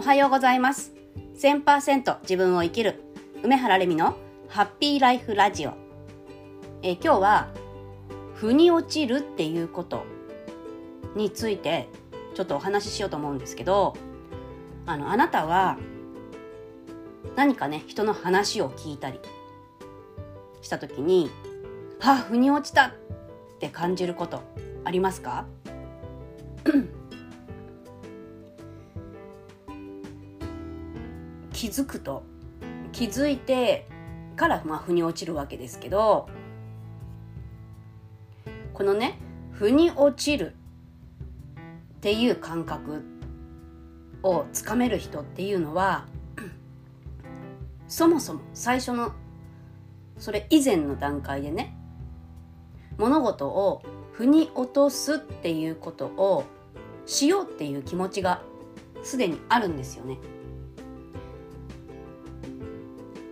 おはようございます1000%自分を生きる梅原レミのハッピーライフラジオえ今日は腑に落ちるっていうことについてちょっとお話ししようと思うんですけどあのあなたは何かね人の話を聞いたりした時に「はあ腑に落ちた!」って感じることありますか？気づくと気づいてからまあ腑に落ちるわけですけどこのね腑に落ちるっていう感覚をつかめる人っていうのは そもそも最初のそれ以前の段階でね物事を腑に落とすっていうことをしようっていう気持ちがすでにあるんですよね。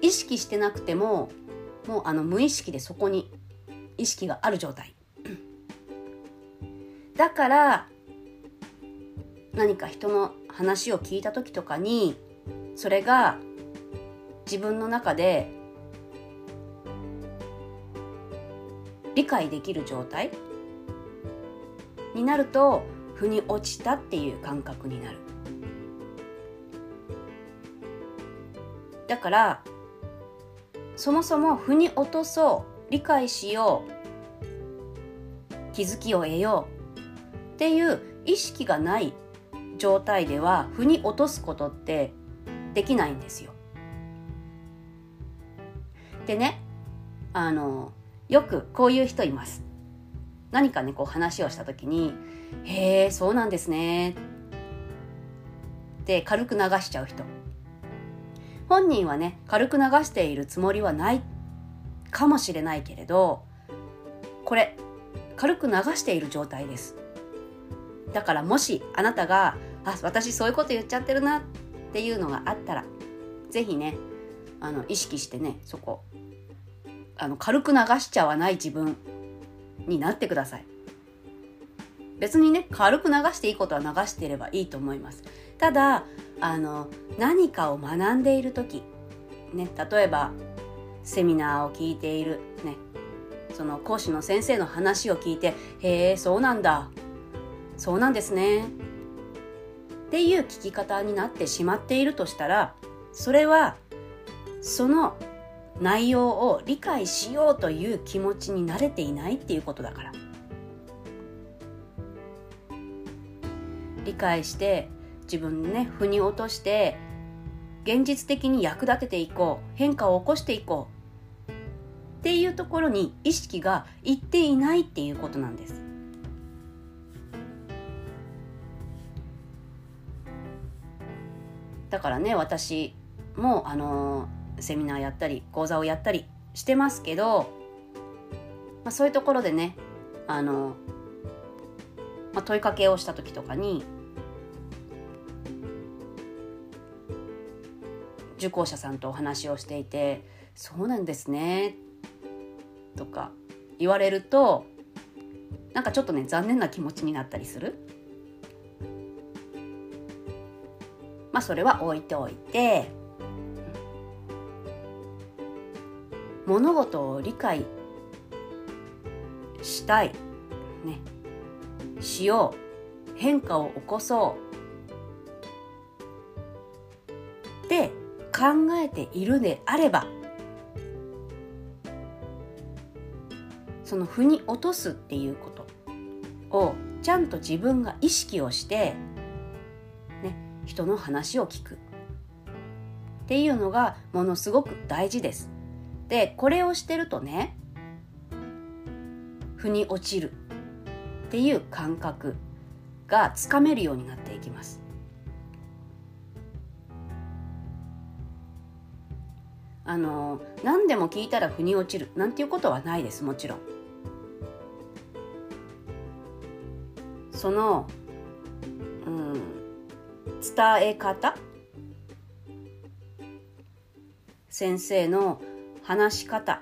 意識してなくてももうあの無意識でそこに意識がある状態。だから何か人の話を聞いた時とかにそれが自分の中で理解できる状態になると腑に落ちたっていう感覚になる。だからそもそも腑に落とそう理解しよう気づきを得ようっていう意識がない状態では腑に落とすことってできないんですよ。でねあのよくこういう人います。何かねこう話をした時に「へえそうなんですね」って軽く流しちゃう人。本人はね軽く流しているつもりはないかもしれないけれどこれ軽く流している状態です。だからもしあなたがあ私そういうこと言っちゃってるなっていうのがあったら是非ねあの意識してねそこあの軽く流しちゃわない自分になってください。別にね軽く流していいことは流していればいいと思います。ただあの何かを学んでいる時、ね、例えばセミナーを聞いている、ね、その講師の先生の話を聞いて「へえそうなんだそうなんですね」っていう聞き方になってしまっているとしたらそれはその内容を理解しようという気持ちに慣れていないっていうことだから。理解して自分ね腑に落として現実的に役立てていこう変化を起こしていこうっていうところに意識がいっていないっていうことなんです。だからね私もあのセミナーやったり講座をやったりしてますけど、まあ、そういうところでねあの、まあ、問いかけをした時とかに受講者さんとお話をしていて「そうなんですね」とか言われるとなんかちょっとね残念な気持ちになったりする。まあそれは置いておいて物事を理解したいねしよう変化を起こそう考えているであればその腑に落とすっていうことをちゃんと自分が意識をして、ね、人の話を聞くっていうのがものすごく大事です。でこれをしてるとね腑に落ちるっていう感覚がつかめるようになっていきます。あの何でも聞いたら腑に落ちる。なんていうことはないですもちろん。その、うん、伝え方？先生の話し方？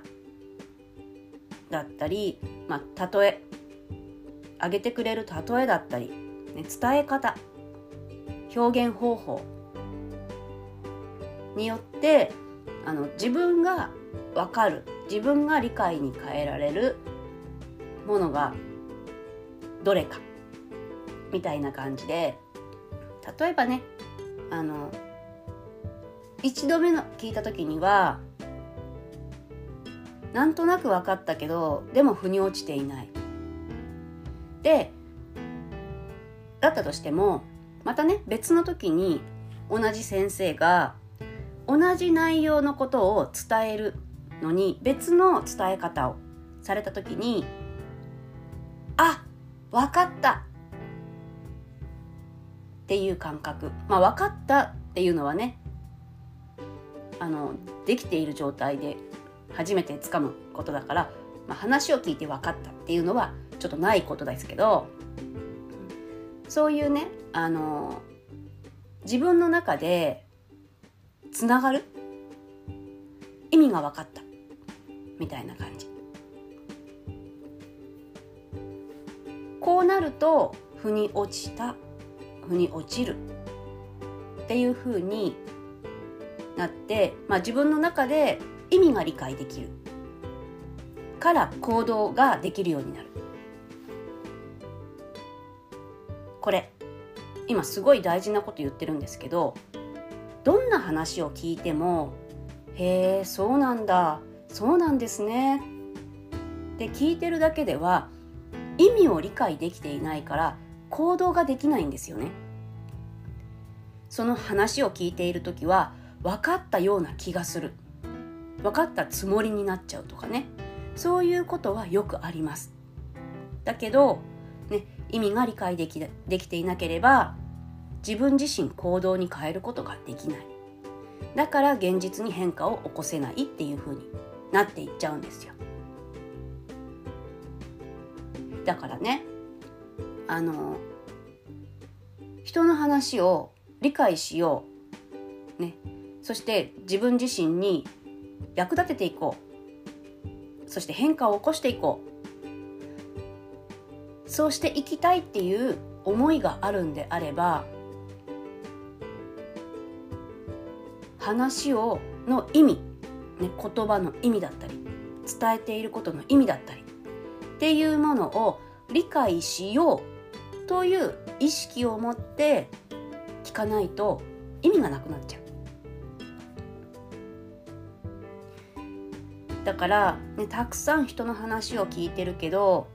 だったり、まあ、例え。挙げてくれる例えだったり、ね、伝え方。表現方法。によってあの自分が分かる自分が理解に変えられるものがどれかみたいな感じで例えばねあの一度目の聞いた時にはなんとなく分かったけどでも腑に落ちていない。でだったとしてもまたね別の時に同じ先生が同じ内容のことを伝えるのに別の伝え方をされた時にあ分かった。っていう感覚。まあ分かったっていうのはねあのできている状態で初めてつかむことだから、まあ、話を聞いて分かったっていうのはちょっとないことですけどそういうねあの自分の中でつながる？意味が分かった。みたいな感じ。こうなると腑に落ちた腑に落ちる。っていうふうになって、まあ、自分の中で意味が理解できる。から行動ができるようになる。これ今すごい大事なこと言ってるんですけどどんな話を聞いても「へえそうなんだそうなんですね」って聞いてるだけでは意味を理解できていないから行動ができないんですよね。その話を聞いている時は分かったような気がする分かったつもりになっちゃうとかねそういうことはよくあります。だけど、ね、意味が理解できできていなければ自分自身行動に変えることができない。だから現実に変化を起こせないっていう風になっていっちゃうんですよ。だからねあの人の話を理解しよう。ね。そして自分自身に役立てていこう。そして変化を起こしていこう。そうしていきたいっていう思いがあるんであれば話をの意味、ね、言葉の意味だったり伝えていることの意味だったりっていうものを理解しようという意識を持って聞かないと意味がなくなっちゃう。だから、ね、たくさん人の話を聞いてるけど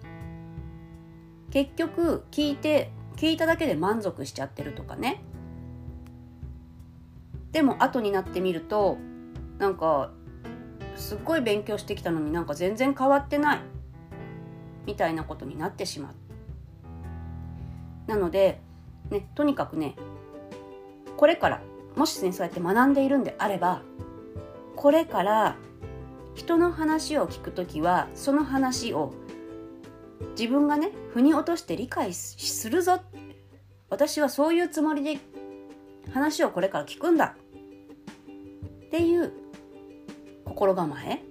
結局聞いて聞いただけで満足しちゃってるとかねでも後になってみるとなんかすっごい勉強してきたのになんか全然変わってないみたいなことになってしまう。なので、ね、とにかくねこれからもしねそうやって学んでいるんであればこれから人の話を聞くときはその話を自分がね腑に落として理解するぞ。私はそういうつもりで話をこれから聞くんだ。っていう心構え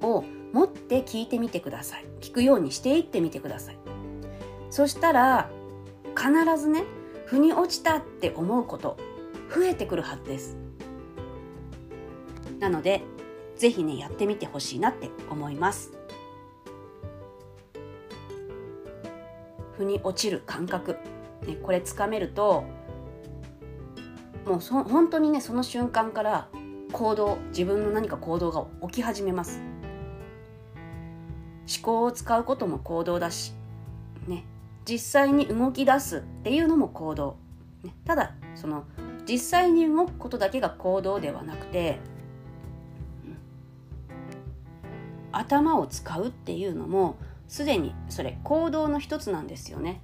を持って聞いてみてください。聞くようにしていってみてください。そしたら必ずね腑に落ちたって思うこと増えてくるはずです。なので是非ねやってみてほしいなって思います。腑に落ちる感覚、ね、これつかめるともうそ本当にねその瞬間から行動自分の何か行動が起き始めます。思考を使うことも行動だしね実際に動き出すっていうのも行動、ね、ただその実際に動くことだけが行動ではなくて、頭を使うっていうのもすでにそれ行動の一つなんですよね。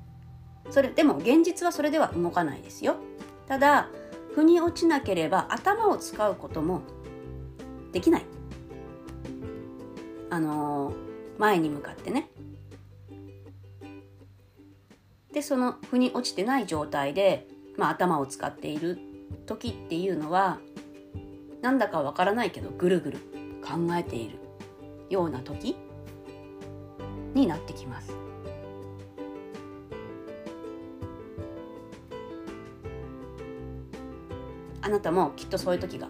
それでも現実はそれでは動かないですよ。ただ腑に落ちなければ頭を使うこともできないあの、前に向かってねでその腑に落ちてない状態で、まあ、頭を使っている時っていうのはなんだかわからないけどぐるぐる考えているような時になってきます。なたもきっとそういう時が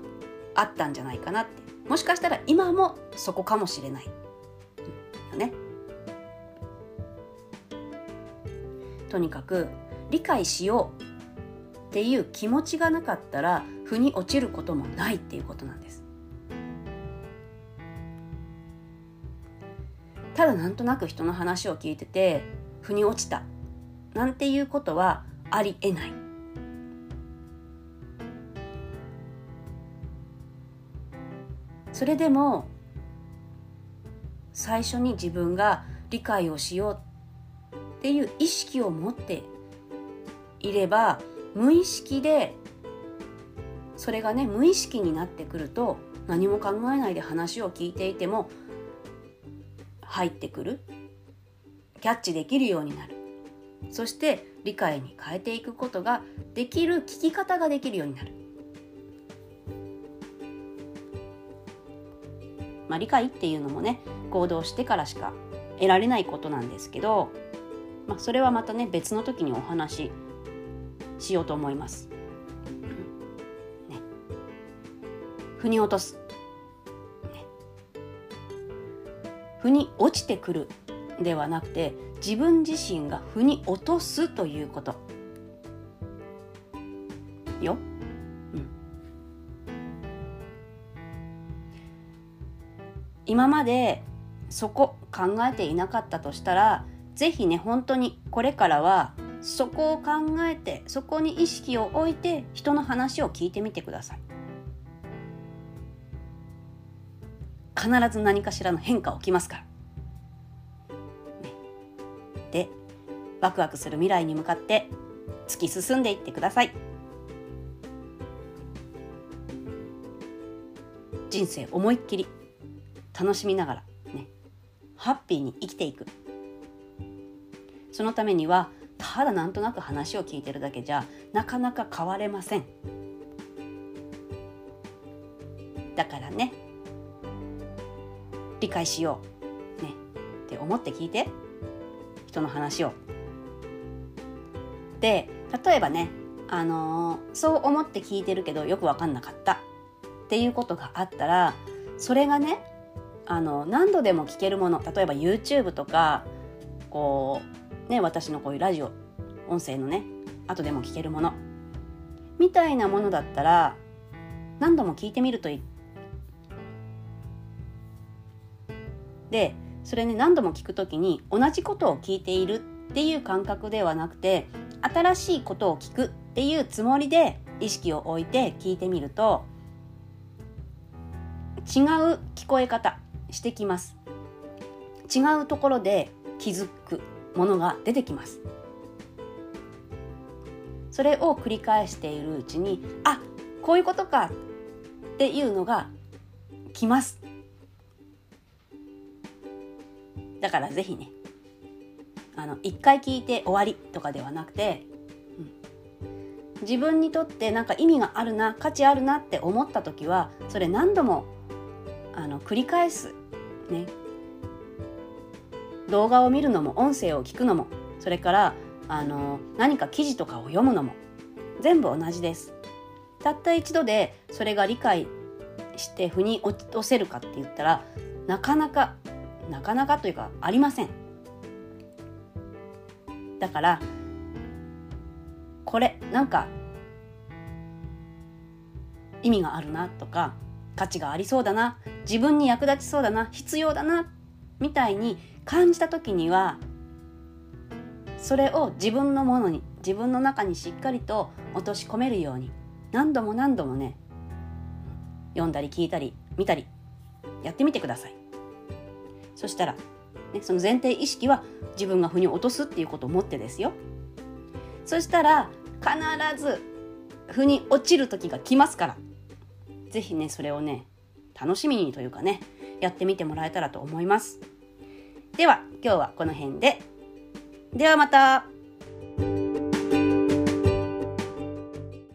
あったんじゃないかなって。もしかしたら今もそこかもしれない。よね。とにかく理解しようっていう気持ちがなかったら腑に落ちることもないっていうことなんです。ただなんとなく人の話を聞いてて腑に落ちたなんていうことはありえない。それでも最初に自分が理解をしようっていう意識を持っていれば無意識でそれがね無意識になってくると何も考えないで話を聞いていても入ってくる。キャッチできるようになる。そして理解に変えていくことができる聞き方ができるようになる。まあ、理解っていうのもね行動してからしか得られないことなんですけど、まあ、それはまたね別の時にお話ししようと思います。ね、腑に落とす、ね、腑に落ちてくるではなくて自分自身が腑に落とすということ。今までそこ考えていなかったとしたら是非ね本当にこれからはそこを考えてそこに意識を置いて人の話を聞いてみてください。必ず何かしらの変化起きますから、ね、でワクワクする未来に向かって突き進んでいってください。人生思いっきり楽しみながらねハッピーに生きていく。そのためにはただなんとなく話を聞いてるだけじゃなかなか変われません。だからね理解しようねって思って聞いて人の話を。で例えばねあのー、そう思って聞いてるけどよく分かんなかったっていうことがあったらそれがねあの何度でも聞けるもの例えば YouTube とかこうね私のこういうラジオ音声のね後でも聞けるものみたいなものだったら何度も聞いてみるといい。でそれね何度も聞くときに同じことを聞いているっていう感覚ではなくて新しいことを聞くっていうつもりで意識を置いて聞いてみると違う聞こえ方してきます。違うところで気づくものが出てきます。それを繰り返しているうちにあこういうことかっていうのが来ます。だからぜひねあの一回聞いて終わりとかではなくて、うん、自分にとってなんか意味があるな価値あるなって思った時はそれ何度もあの繰り返すね。動画を見るのも音声を聞くのもそれからあの何か記事とかを読むのも全部同じです。たった一度でそれが理解して腑に落とせるかって言ったらなかなかなかなかというかありません。だからこれなんか意味があるなとか価値がありそうだな。自分に役立ちそうだな。必要だな。みたいに感じた時にはそれを自分のものに自分の中にしっかりと落とし込めるように何度も何度もね読んだり聞いたり見たりやってみてください。そしたら、ね、その前提意識は自分が腑に落とすっていうことを思ってですよ。そしたら必ず腑に落ちる時が来ますから。ぜひねそれをね楽しみにというかねやってみてもらえたらと思います。では今日はこの辺で。ではまた。